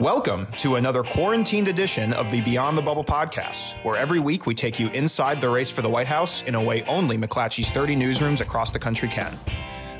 Welcome to another quarantined edition of the Beyond the Bubble podcast, where every week we take you inside the race for the White House in a way only McClatchy's 30 newsrooms across the country can.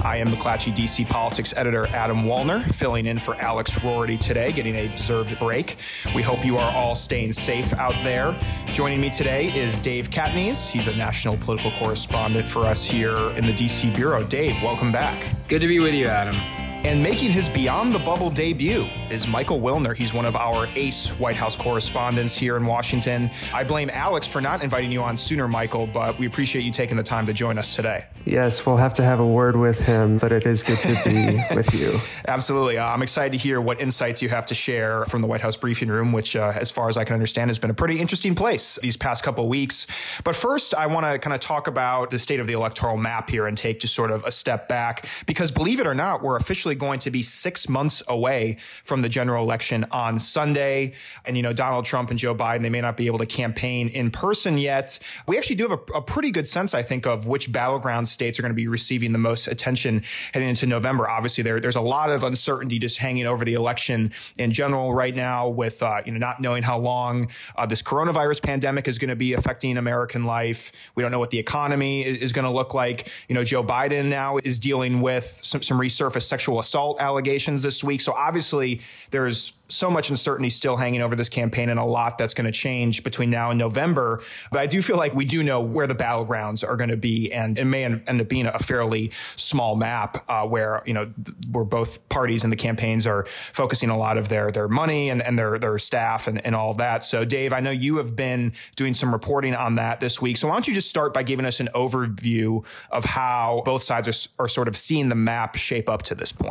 I am McClatchy DC politics editor Adam Wollner, filling in for Alex Roarty today, getting a deserved break. We hope you are all staying safe out there. Joining me today is Dave Catanese. He's a national political correspondent for us here in the DC Bureau. Dave, welcome back. Good to be with you, Adam. And making his Beyond the Bubble debut is Michael Wilner. He's one of our ace White House correspondents here in Washington. I blame Alex for not inviting you on sooner, Michael, but we appreciate you taking the time to join us today. Yes, we'll have to have a word with him, but it is good to be with you. Absolutely. Uh, I'm excited to hear what insights you have to share from the White House briefing room, which, uh, as far as I can understand, has been a pretty interesting place these past couple of weeks. But first, I want to kind of talk about the state of the electoral map here and take just sort of a step back, because believe it or not, we're officially going to be six months away from the general election on Sunday. And, you know, Donald Trump and Joe Biden, they may not be able to campaign in person yet. We actually do have a, a pretty good sense, I think, of which battleground states are going to be receiving the most attention heading into November. Obviously, there, there's a lot of uncertainty just hanging over the election in general right now with, uh, you know, not knowing how long uh, this coronavirus pandemic is going to be affecting American life. We don't know what the economy is, is going to look like. You know, Joe Biden now is dealing with some, some resurfaced sexual assault allegations this week. So obviously, there's so much uncertainty still hanging over this campaign and a lot that's going to change between now and November. But I do feel like we do know where the battlegrounds are going to be, and it may end up being a fairly small map uh, where you know where both parties and the campaigns are focusing a lot of their their money and, and their their staff and, and all that. So, Dave, I know you have been doing some reporting on that this week. So, why don't you just start by giving us an overview of how both sides are, are sort of seeing the map shape up to this point?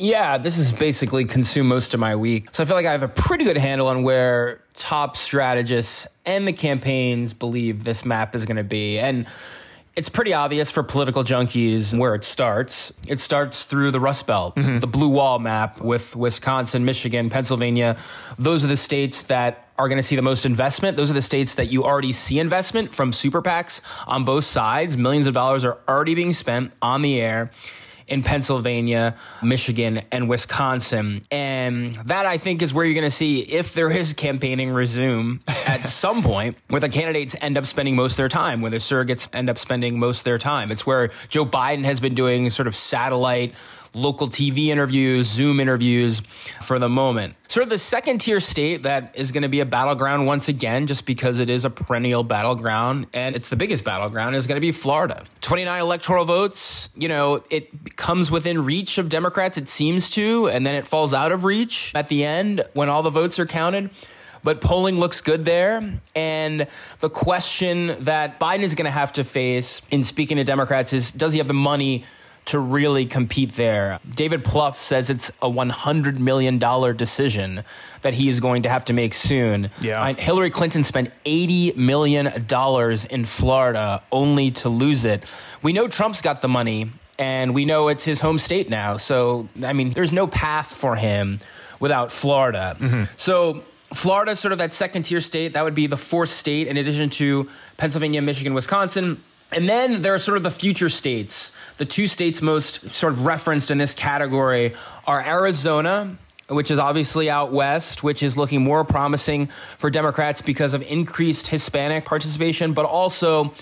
Yeah, this has basically consumed most of my week. So I feel like I have a pretty good handle on where top strategists and the campaigns believe this map is going to be. And it's pretty obvious for political junkies where it starts. It starts through the Rust Belt, mm-hmm. the blue wall map with Wisconsin, Michigan, Pennsylvania. Those are the states that are going to see the most investment. Those are the states that you already see investment from super PACs on both sides. Millions of dollars are already being spent on the air in Pennsylvania, Michigan, and Wisconsin. And that I think is where you're going to see if there is campaigning resume at some point where the candidates end up spending most of their time, where the surrogates end up spending most of their time. It's where Joe Biden has been doing sort of satellite local TV interviews, Zoom interviews for the moment. Sort of the second tier state that is going to be a battleground once again, just because it is a perennial battleground and it's the biggest battleground, is going to be Florida. 29 electoral votes, you know, it comes within reach of Democrats, it seems to, and then it falls out of reach at the end when all the votes are counted but polling looks good there. And the question that Biden is going to have to face in speaking to Democrats is does he have the money to really compete there. David Plouffe says it's a $100 million decision that he is going to have to make soon. Yeah. Hillary Clinton spent $80 million in Florida only to lose it. We know Trump's got the money, and we know it's his home state now. So, I mean, there's no path for him without Florida. Mm-hmm. So, Florida, sort of that second tier state, that would be the fourth state in addition to Pennsylvania, Michigan, Wisconsin. And then there are sort of the future states. The two states most sort of referenced in this category are Arizona, which is obviously out west, which is looking more promising for Democrats because of increased Hispanic participation, but also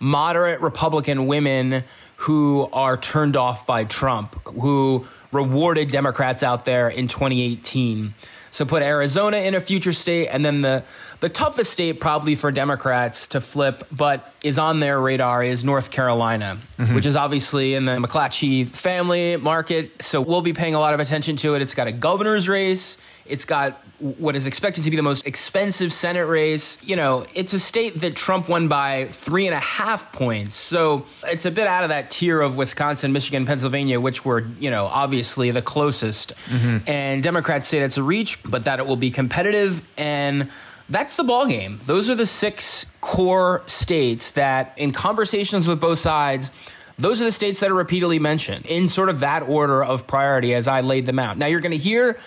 moderate Republican women who are turned off by Trump, who rewarded Democrats out there in 2018. So put Arizona in a future state, and then the the toughest state probably for Democrats to flip, but is on their radar is North Carolina, mm-hmm. which is obviously in the McClatchy family market. So we'll be paying a lot of attention to it. It's got a governor's race. It's got what is expected to be the most expensive Senate race. You know, it's a state that Trump won by three and a half points. So it's a bit out of that tier of Wisconsin, Michigan, Pennsylvania, which were, you know, obviously the closest. Mm-hmm. And Democrats say that's a reach, but that it will be competitive. And that's the ball game. Those are the six core states that, in conversations with both sides, those are the states that are repeatedly mentioned in sort of that order of priority as I laid them out. Now you're going to hear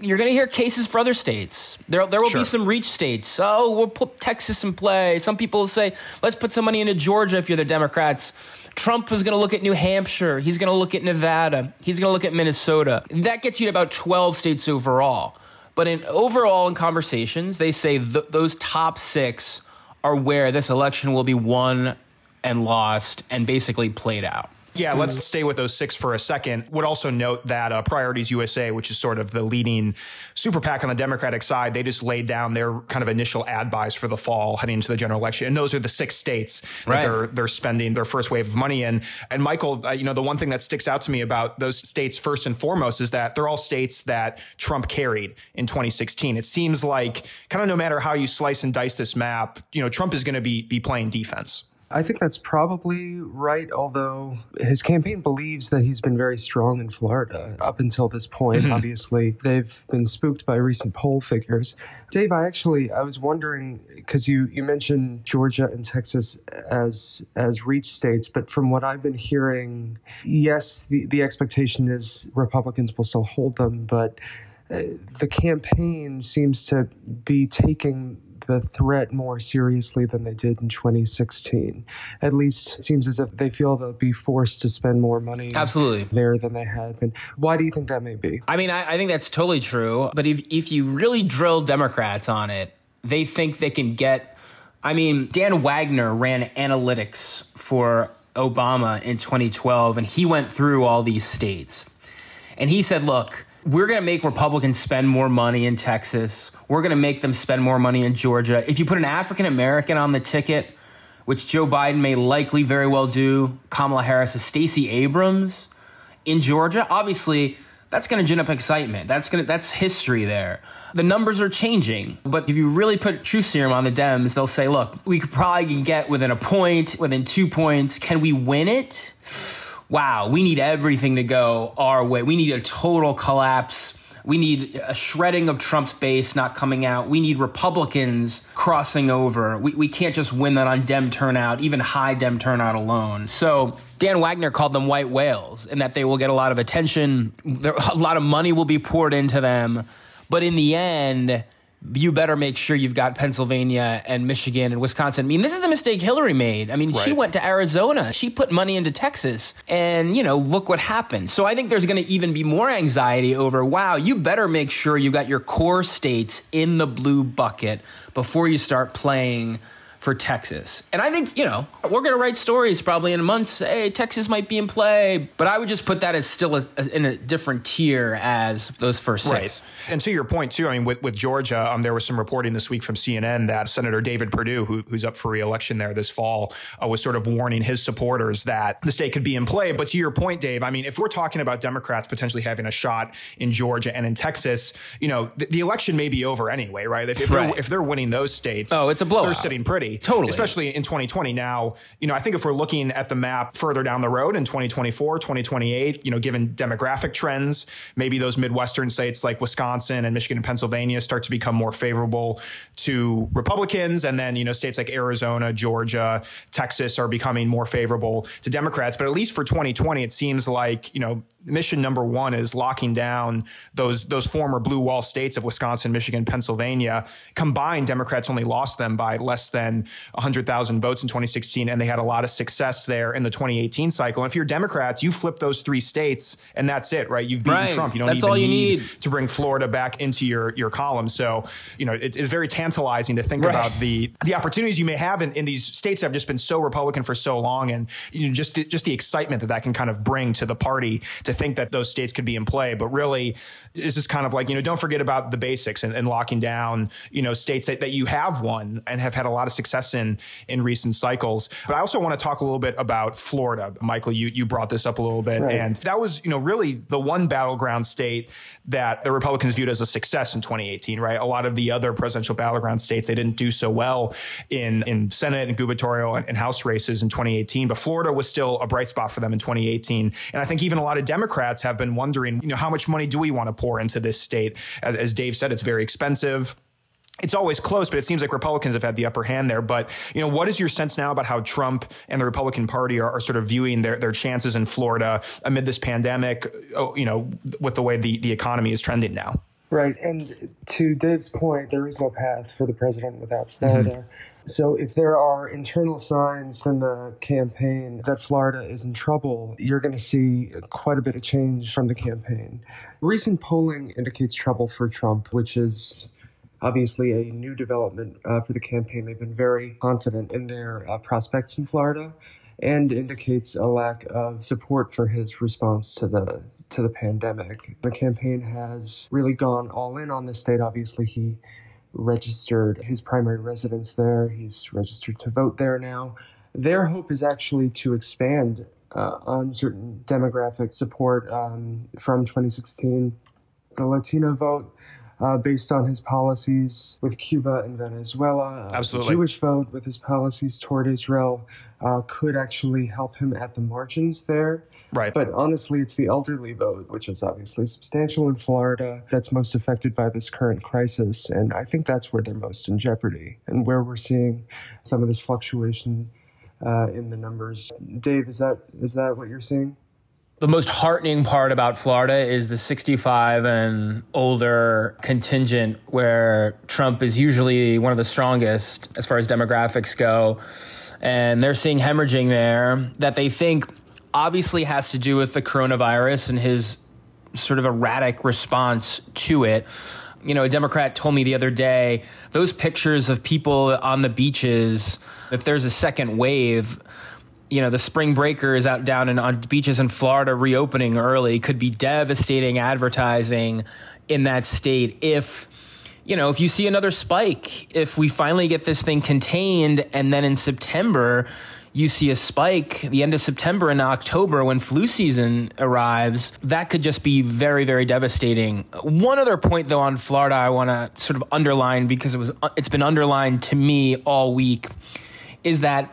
you're going to hear cases for other states. There, there will sure. be some reach states. Oh, we'll put Texas in play. Some people say, let's put some money into Georgia if you're the Democrats. Trump is going to look at New Hampshire. He's going to look at Nevada. He's going to look at Minnesota. That gets you to about 12 states overall. But in overall in conversations, they say th- those top six are where this election will be won and lost and basically played out. Yeah, let's stay with those six for a second. Would also note that uh, Priorities USA, which is sort of the leading super PAC on the Democratic side, they just laid down their kind of initial ad buys for the fall heading into the general election, and those are the six states that Right. they're they're spending their first wave of money in. And Michael, uh, you know, the one thing that sticks out to me about those states first and foremost is that they're all states that Trump carried in 2016. It seems like kind of no matter how you slice and dice this map, you know, Trump is going to be be playing defense. I think that's probably right, although his campaign believes that he's been very strong in Florida up until this point. Obviously, they've been spooked by recent poll figures. Dave, I actually I was wondering because you you mentioned Georgia and Texas as as reach states, but from what I've been hearing, yes, the the expectation is Republicans will still hold them, but uh, the campaign seems to be taking the threat more seriously than they did in 2016. At least it seems as if they feel they'll be forced to spend more money Absolutely. there than they had been. Why do you think that may be? I mean, I, I think that's totally true. But if if you really drill Democrats on it, they think they can get. I mean, Dan Wagner ran analytics for Obama in 2012, and he went through all these states, and he said, "Look." We're going to make Republicans spend more money in Texas. We're going to make them spend more money in Georgia. If you put an African American on the ticket, which Joe Biden may likely very well do, Kamala Harris, Stacey Abrams, in Georgia, obviously that's going to gin up excitement. That's going to that's history there. The numbers are changing, but if you really put truth serum on the Dems, they'll say, "Look, we could probably get within a point, within 2 points. Can we win it?" Wow, we need everything to go our way. We need a total collapse. We need a shredding of Trump's base not coming out. We need Republicans crossing over. We, we can't just win that on Dem turnout, even high Dem turnout alone. So Dan Wagner called them white whales and that they will get a lot of attention. There, a lot of money will be poured into them. But in the end, you better make sure you've got Pennsylvania and Michigan and Wisconsin. I mean, this is the mistake Hillary made. I mean, she went to Arizona. She put money into Texas. And, you know, look what happened. So I think there's going to even be more anxiety over, wow, you better make sure you've got your core states in the blue bucket before you start playing for Texas. And I think, you know, we're going to write stories probably in months. Hey, Texas might be in play. But I would just put that as still as, as in a different tier as those first six. Right. And to your point, too, I mean, with, with Georgia, um, there was some reporting this week from CNN that Senator David Perdue, who, who's up for reelection there this fall, uh, was sort of warning his supporters that the state could be in play. But to your point, Dave, I mean, if we're talking about Democrats potentially having a shot in Georgia and in Texas, you know, the, the election may be over anyway, right? If, if, Right. They're, if they're winning those states, Oh, it's a blowout. They're sitting pretty. Totally. Especially in 2020. Now, you know, I think if we're looking at the map further down the road in 2024, 2028, you know, given demographic trends, maybe those Midwestern states like Wisconsin and Michigan and Pennsylvania start to become more favorable to Republicans. And then, you know, states like Arizona, Georgia, Texas are becoming more favorable to Democrats. But at least for 2020, it seems like, you know, mission number one is locking down those those former blue wall states of Wisconsin, Michigan, Pennsylvania. Combined, Democrats only lost them by less than 100,000 votes in 2016, and they had a lot of success there in the 2018 cycle. And if you're Democrats, you flip those three states, and that's it, right? You've beaten Right. Trump. You don't That's even all you need, need. to bring Florida back into your your column. So, you know, it, it's very tantalizing to think Right. about the the opportunities you may have in, in these states that have just been so Republican for so long, and you know, just the, just the excitement that that can kind of bring to the party to think that those states could be in play. But really, it's just kind of like you know, don't forget about the basics and, and locking down you know states that, that you have won and have had a lot of success in in recent cycles. But I also want to talk a little bit about Florida, Michael. You you brought this up a little bit, Right. and that was you know really the one battleground state that the Republicans viewed as a success in 2018. Right, a lot of the other presidential battleground states they didn't do so well in in Senate and gubernatorial and, and House races in 2018, but Florida was still a bright spot for them in 2018. And I think even a lot of Democrats have been wondering, you know, how much money do we want to pour into this state? As, as Dave said, it's very expensive it's always close, but it seems like Republicans have had the upper hand there. But you know, what is your sense now about how Trump and the Republican Party are, are sort of viewing their, their chances in Florida amid this pandemic? oh, You know, with the way the, the economy is trending now. Right. And to Dave's point, there is no path for the president without Florida. Mm-hmm. So if there are internal signs in the campaign that Florida is in trouble, you're going to see quite a bit of change from the campaign. Recent polling indicates trouble for Trump, which is obviously a new development uh, for the campaign. They've been very confident in their uh, prospects in Florida and indicates a lack of support for his response to the to the pandemic. The campaign has really gone all in on the state. Obviously, he registered his primary residence there. He's registered to vote there now. Their hope is actually to expand uh, on certain demographic support um, from 2016. The Latino vote uh, based on his policies with Cuba and Venezuela. Uh, Absolutely. The Jewish vote with his policies toward Israel uh, could actually help him at the margins there. Right. But honestly, it's the elderly vote, which is obviously substantial in Florida, that's most affected by this current crisis. And I think that's where they're most in jeopardy and where we're seeing some of this fluctuation uh, in the numbers. Dave, is that is that what you're seeing? The most heartening part about Florida is the 65 and older contingent, where Trump is usually one of the strongest as far as demographics go. And they're seeing hemorrhaging there that they think obviously has to do with the coronavirus and his sort of erratic response to it. You know, a Democrat told me the other day those pictures of people on the beaches, if there's a second wave, you know the spring breakers out down in, on beaches in Florida reopening early. Could be devastating advertising in that state if you know if you see another spike if we finally get this thing contained and then in September you see a spike the end of September and October when flu season arrives that could just be very very devastating. One other point though on Florida I want to sort of underline because it was it's been underlined to me all week is that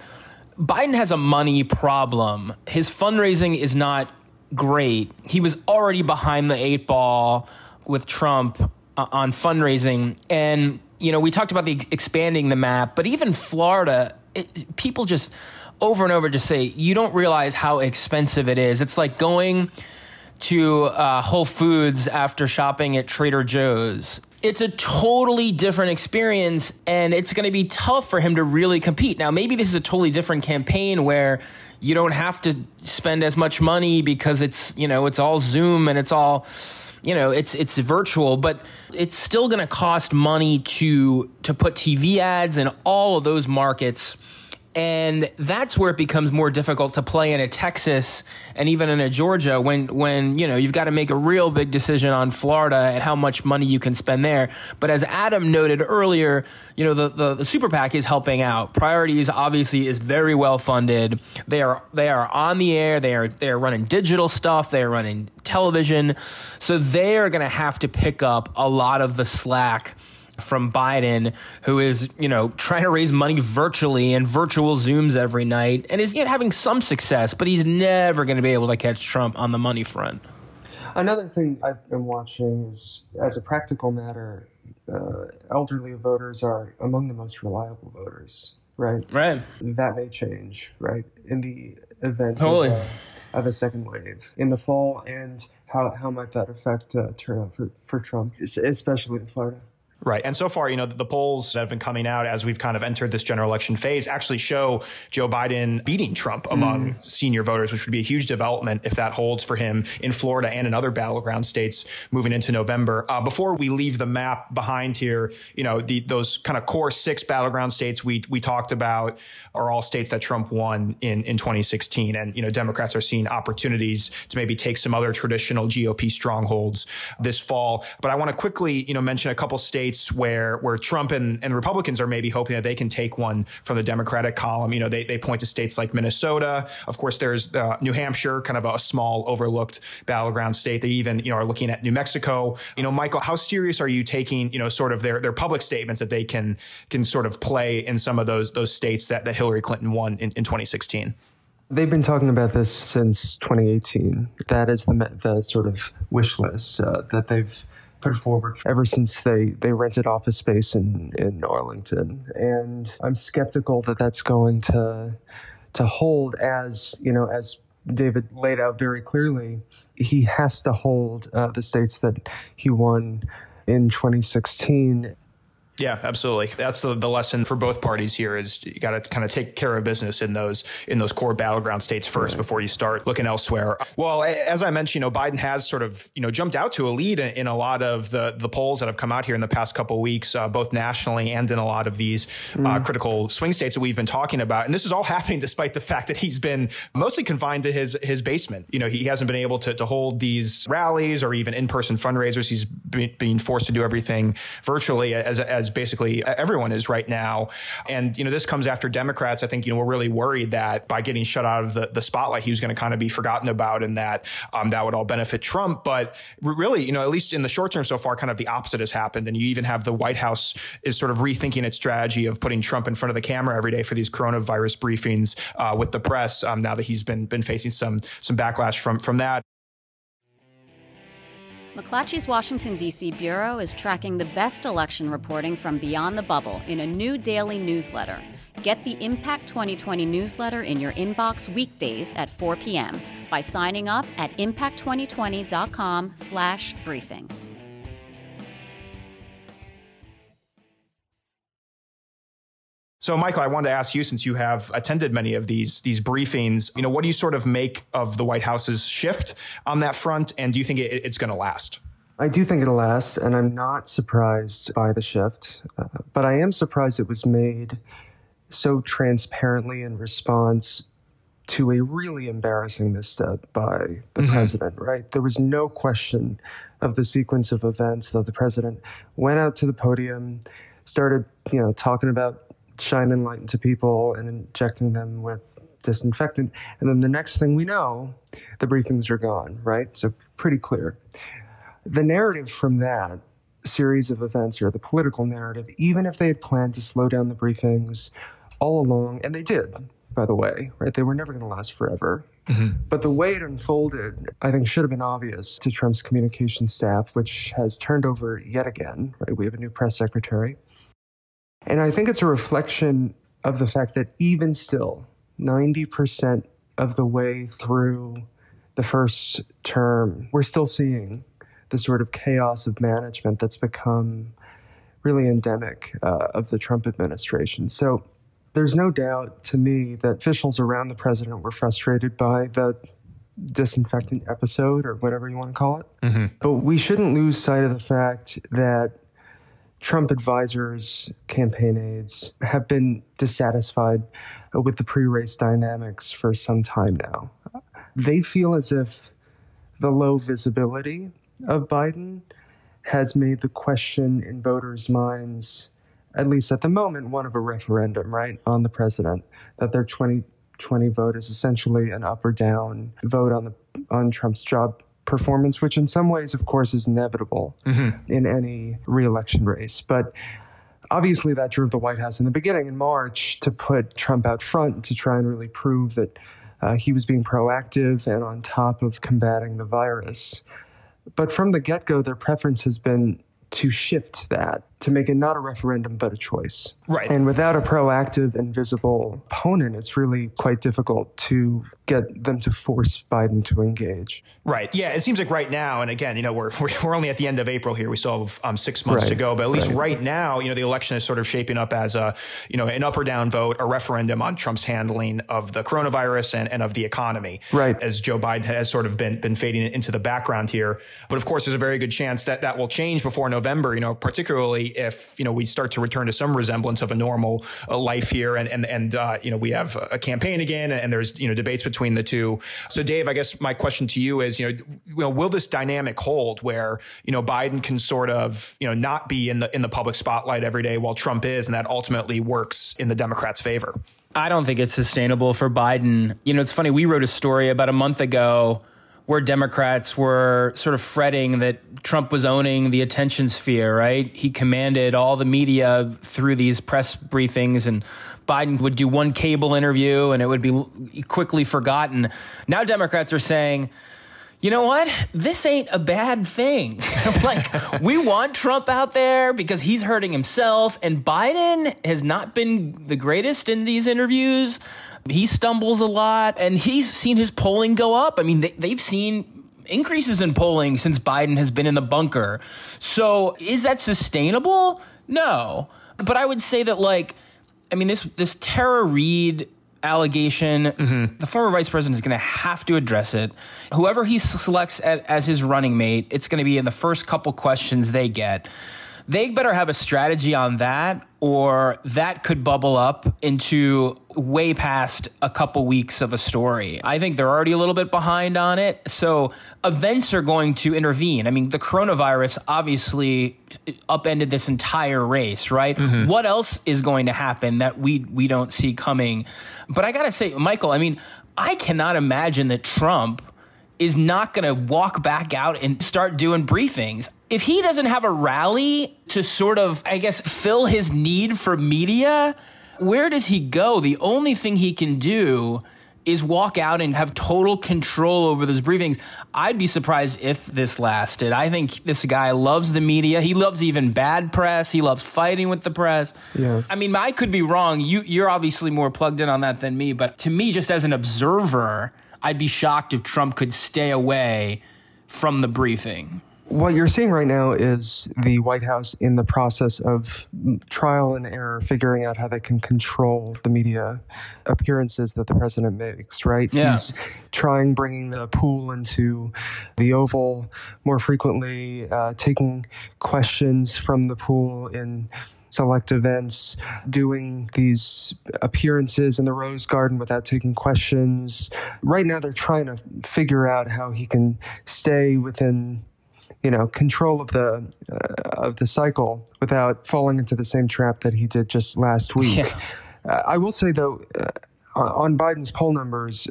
Biden has a money problem. His fundraising is not great. He was already behind the eight ball with Trump uh, on fundraising. And, you know, we talked about the expanding the map, but even Florida, it, people just over and over just say, you don't realize how expensive it is. It's like going to uh, Whole Foods after shopping at Trader Joe's it's a totally different experience and it's going to be tough for him to really compete. Now, maybe this is a totally different campaign where you don't have to spend as much money because it's, you know, it's all Zoom and it's all you know, it's it's virtual, but it's still going to cost money to to put TV ads in all of those markets and that's where it becomes more difficult to play in a Texas and even in a Georgia when when you know you've got to make a real big decision on Florida and how much money you can spend there. But as Adam noted earlier, you know the, the, the super PAC is helping out. Priorities obviously is very well funded. They are they are on the air. They are they are running digital stuff. They are running television. So they are going to have to pick up a lot of the slack from Biden, who is, you know, trying to raise money virtually and virtual Zooms every night and is yet having some success, but he's never going to be able to catch Trump on the money front. Another thing I've been watching is, as a practical matter, uh, elderly voters are among the most reliable voters, right? Right. That may change, right, in the event of, uh, of, a second wave in the fall, and how, how might that affect uh, turnout for, for Trump, especially in Florida? Right. And so far, you know, the polls that have been coming out as we've kind of entered this general election phase actually show Joe Biden beating Trump among mm. senior voters, which would be a huge development if that holds for him in Florida and in other battleground states moving into November. Uh, before we leave the map behind here, you know, the, those kind of core six battleground states we, we talked about are all states that Trump won in, in 2016. And, you know, Democrats are seeing opportunities to maybe take some other traditional GOP strongholds this fall. But I want to quickly, you know, mention a couple states states where where Trump and, and Republicans are maybe hoping that they can take one from the Democratic column. You know, they, they point to states like Minnesota. Of course, there's uh, New Hampshire, kind of a small overlooked battleground state. They even you know are looking at New Mexico. You know, Michael, how serious are you taking you know sort of their their public statements that they can can sort of play in some of those those states that that Hillary Clinton won in, in 2016? They've been talking about this since 2018. That is the the sort of wish list uh, that they've put forward ever since they, they rented office space in, in Arlington. And I'm skeptical that that's going to, to hold as, you know, as David laid out very clearly, he has to hold uh, the states that he won in 2016. Yeah, absolutely. That's the, the lesson for both parties here is you got to kind of take care of business in those in those core battleground states first right. before you start looking elsewhere. Well, as I mentioned, you know, Biden has sort of you know jumped out to a lead in, a lot of the the polls that have come out here in the past couple weeks, uh, both nationally and in a lot of these uh, mm. uh, critical swing states that we've been talking about. And this is all happening despite the fact that he's been mostly confined to his his basement. You know, he hasn't been able to, to hold these rallies or even in person fundraisers. He's being forced to do everything virtually as as as basically everyone is right now. And, you know, this comes after Democrats. I think, you know, we're really worried that by getting shut out of the, the spotlight, he was going to kind of be forgotten about and that um, that would all benefit Trump. But really, you know, at least in the short term so far, kind of the opposite has happened. And you even have the White House is sort of rethinking its strategy of putting Trump in front of the camera every day for these coronavirus briefings uh, with the press um, now that he's been been facing some some backlash from from that. McClatchy's Washington, D.C. Bureau is tracking the best election reporting from beyond the bubble in a new daily newsletter. Get the Impact 2020 newsletter in your inbox weekdays at 4 p.m. by signing up at impact2020.com slash briefing. So, Michael, I wanted to ask you, since you have attended many of these these briefings, you know, what do you sort of make of the White House's shift on that front, and do you think it, it's going to last? I do think it'll last, and I'm not surprised by the shift, uh, but I am surprised it was made so transparently in response to a really embarrassing misstep by the mm-hmm. president. Right? There was no question of the sequence of events that the president went out to the podium, started, you know, talking about shining light into people and injecting them with disinfectant. And then the next thing we know, the briefings are gone, right? So pretty clear. The narrative from that series of events, or the political narrative, even if they had planned to slow down the briefings all along, and they did, by the way, right? They were never going to last forever. Mm-hmm. But the way it unfolded, I think, should have been obvious to Trump's communication staff, which has turned over yet again, right? We have a new press secretary and I think it's a reflection of the fact that even still, 90% of the way through the first term, we're still seeing the sort of chaos of management that's become really endemic uh, of the Trump administration. So there's no doubt to me that officials around the president were frustrated by the disinfectant episode or whatever you want to call it. Mm-hmm. But we shouldn't lose sight of the fact that Trump advisors, campaign aides have been dissatisfied with the pre race dynamics for some time now. They feel as if the low visibility of Biden has made the question in voters' minds, at least at the moment, one of a referendum, right, on the president, that their 2020 vote is essentially an up or down vote on the on Trump's job performance, which in some ways, of course, is inevitable mm-hmm. in any reelection race. But obviously, that drove the White House in the beginning in March to put Trump out front to try and really prove that uh, he was being proactive and on top of combating the virus. But from the get go, their preference has been to shift that to make it not a referendum but a choice. Right. And without a proactive and visible opponent, it's really quite difficult to get them to force Biden to engage. Right. Yeah. It seems like right now, and again, you know, we're we're only at the end of April here. We still have um, six months right. to go, but at least right. right. now, you know, the election is sort of shaping up as a you know an up or down vote, a referendum on Trump's handling of the coronavirus and, and of the economy. Right. As Joe Biden has sort of been been fading into the background here, but of course, there's a very good chance that that will change before November. You know, particularly if you know we start to return to some resemblance of a normal uh, life here, and and and uh, you know we have a campaign again, and there's you know debates between the two. So, Dave, I guess my question to you is, you know, you know, will this dynamic hold where you know Biden can sort of you know not be in the in the public spotlight every day while Trump is, and that ultimately works in the Democrats' favor? I don't think it's sustainable for Biden. You know, it's funny. We wrote a story about a month ago where Democrats were sort of fretting that Trump was owning the attention sphere, right? He commanded all the media through these press briefings, and Biden would do one cable interview and it would be quickly forgotten. Now, Democrats are saying, you know what? This ain't a bad thing. like, we want Trump out there because he's hurting himself, and Biden has not been the greatest in these interviews. He stumbles a lot, and he's seen his polling go up. I mean, they, they've seen increases in polling since Biden has been in the bunker. So is that sustainable? No. But I would say that like I mean this this Tara Reade allegation, mm-hmm. the former vice president is going to have to address it. Whoever he selects at, as his running mate, it's going to be in the first couple questions they get they better have a strategy on that, or that could bubble up into way past a couple weeks of a story. I think they're already a little bit behind on it. So events are going to intervene. I mean, the coronavirus obviously upended this entire race, right? Mm-hmm. What else is going to happen that we we don't see coming? But I got to say, Michael, I mean, I cannot imagine that Trump is not going to walk back out and start doing briefings. If he doesn't have a rally to sort of, I guess, fill his need for media, where does he go? The only thing he can do is walk out and have total control over those briefings. I'd be surprised if this lasted. I think this guy loves the media. He loves even bad press. He loves fighting with the press. Yeah. I mean, I could be wrong. You you're obviously more plugged in on that than me, but to me just as an observer, I'd be shocked if Trump could stay away from the briefing. What you're seeing right now is the White House in the process of trial and error, figuring out how they can control the media appearances that the president makes, right? Yeah. He's trying bringing the pool into the Oval more frequently, uh, taking questions from the pool in select events, doing these appearances in the Rose Garden without taking questions. Right now, they're trying to figure out how he can stay within you know control of the uh, of the cycle without falling into the same trap that he did just last week. Yeah. Uh, I will say though, uh, on Biden's poll numbers,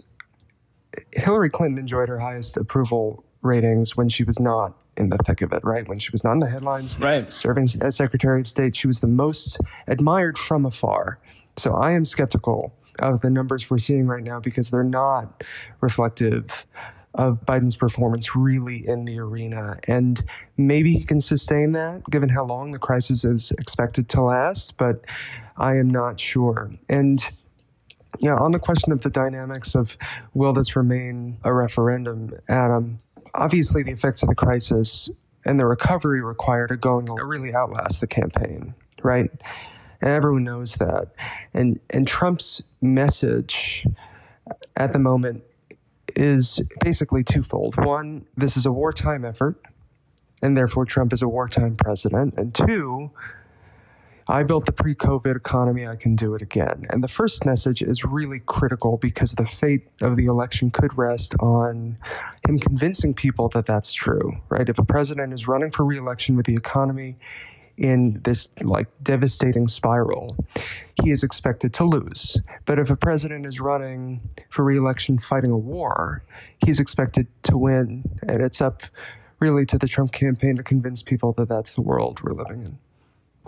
Hillary Clinton enjoyed her highest approval ratings when she was not in the thick of it, right? When she was not in the headlines, right. serving as Secretary of State, she was the most admired from afar. So I am skeptical of the numbers we're seeing right now because they're not reflective of Biden's performance really in the arena. And maybe he can sustain that given how long the crisis is expected to last, but I am not sure. And yeah, on the question of the dynamics of will this remain a referendum, Adam, obviously the effects of the crisis and the recovery required are going to really outlast the campaign, right? And everyone knows that. And and Trump's message at the moment is basically twofold. One, this is a wartime effort, and therefore Trump is a wartime president. And two, I built the pre COVID economy, I can do it again. And the first message is really critical because the fate of the election could rest on him convincing people that that's true, right? If a president is running for reelection with the economy in this like devastating spiral, he is expected to lose. But if a president is running for reelection fighting a war, he's expected to win. And it's up really to the Trump campaign to convince people that that's the world we're living in.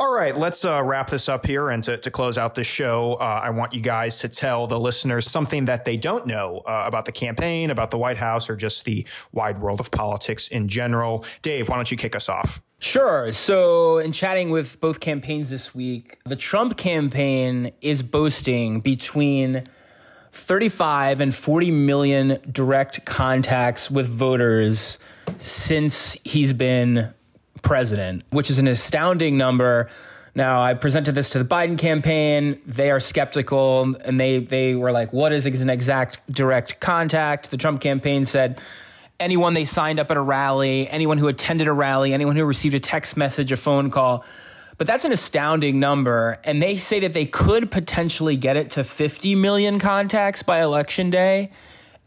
All right, let's uh, wrap this up here. And to, to close out the show, uh, I want you guys to tell the listeners something that they don't know uh, about the campaign, about the White House, or just the wide world of politics in general. Dave, why don't you kick us off? Sure. So, in chatting with both campaigns this week, the Trump campaign is boasting between 35 and 40 million direct contacts with voters since he's been president, which is an astounding number. Now, I presented this to the Biden campaign. They are skeptical and they, they were like, what is an exact direct contact? The Trump campaign said anyone they signed up at a rally, anyone who attended a rally, anyone who received a text message, a phone call. But that's an astounding number. And they say that they could potentially get it to 50 million contacts by election day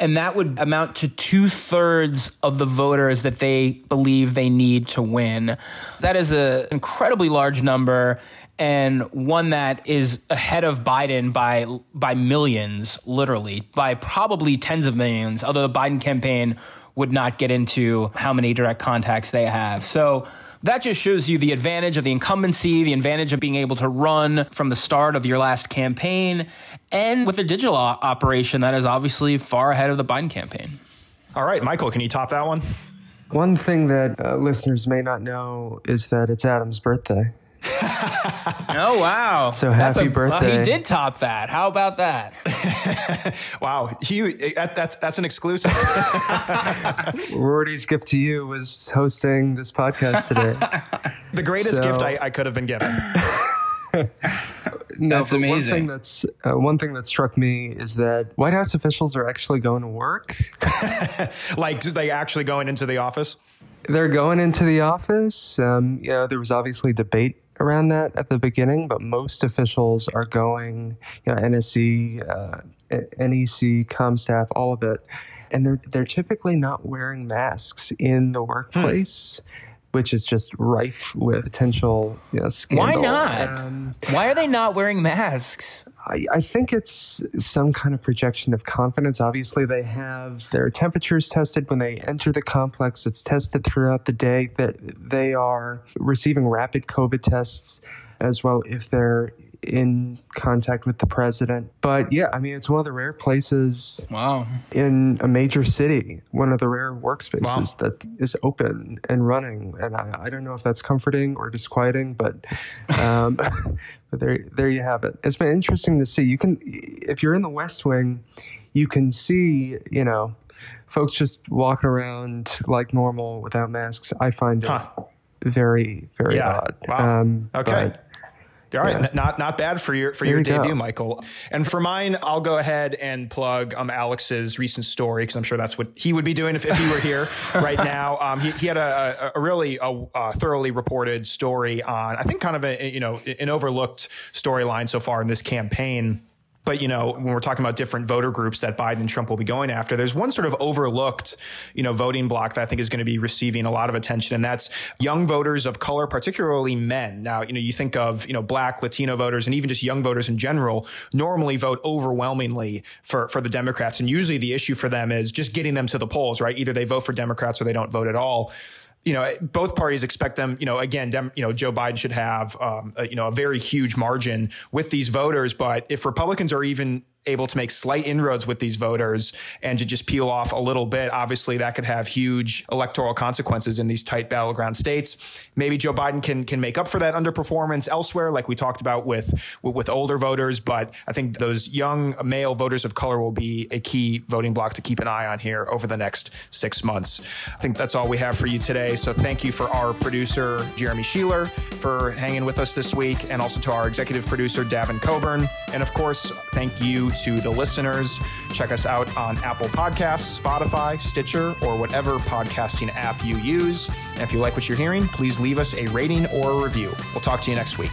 and that would amount to two thirds of the voters that they believe they need to win. That is an incredibly large number and one that is ahead of Biden by by millions, literally by probably tens of millions. Although the Biden campaign would not get into how many direct contacts they have. So that just shows you the advantage of the incumbency, the advantage of being able to run from the start of your last campaign, and with a digital operation that is obviously far ahead of the Biden campaign. All right, Michael, can you top that one? One thing that uh, listeners may not know is that it's Adam's birthday. oh wow! So happy a, birthday! Well, he did top that. How about that? wow, he that, that's that's an exclusive. Roarty's gift to you was hosting this podcast today. the greatest so, gift I, I could have been given. no, that's amazing. One thing that's uh, one thing that struck me is that White House officials are actually going to work. like, they actually going into the office? They're going into the office. Um, you know, there was obviously debate around that at the beginning, but most officials are going. You know, NSC, uh, NEC, ComStaff, all of it, and they're they're typically not wearing masks in the workplace. Hmm which is just rife with potential you know, scandal. Why not? Um, Why are they not wearing masks? I, I, think it's some kind of projection of confidence. Obviously, they have their temperatures tested when they enter the complex. It's tested throughout the day. That they are receiving rapid COVID tests as well if they're in contact with the president. But yeah, I mean, it's one of the rare places wow. in a major city, one of the rare workspaces wow. that is open and running. And I, I, don't know if that's comforting or disquieting, but, um, but there, there you have it. It's been interesting to see. You can, if you're in the West Wing, you can see, you know, folks just walking around like normal without masks. I find it huh. very, very yeah. odd. Wow. Um, okay. But, all right, yeah. not not bad for your for your debut, go. Michael. And for mine, I'll go ahead and plug um, Alex's recent story because I'm sure that's what he would be doing if, if he were here right now. Um, he, he had a, a, a really a, a thoroughly reported story on I think kind of a you know an overlooked storyline so far in this campaign but you know, when we're talking about different voter groups that Biden and Trump will be going after, there's one sort of overlooked, you know, voting block that I think is going to be receiving a lot of attention, and that's young voters of color, particularly men. Now, you know, you think of you know Black, Latino voters, and even just young voters in general, normally vote overwhelmingly for for the Democrats, and usually the issue for them is just getting them to the polls, right? Either they vote for Democrats or they don't vote at all you know, both parties expect them, you know, again, Dem, you know, Joe Biden should have, um, a, you know, a very huge margin with these voters. But if Republicans are even able to make slight inroads with these voters and to just peel off a little bit, obviously that could have huge electoral consequences in these tight battleground states. Maybe Joe Biden can can make up for that underperformance elsewhere, like we talked about with with older voters. But I think those young male voters of color will be a key voting block to keep an eye on here over the next six months. I think that's all we have for you today. So thank you for our producer Jeremy Sheeler for hanging with us this week, and also to our executive producer Davin Coburn, and of course thank you to the listeners. Check us out on Apple Podcasts, Spotify, Stitcher, or whatever podcasting app you use. And if you like what you're hearing, please leave us a rating or a review. We'll talk to you next week.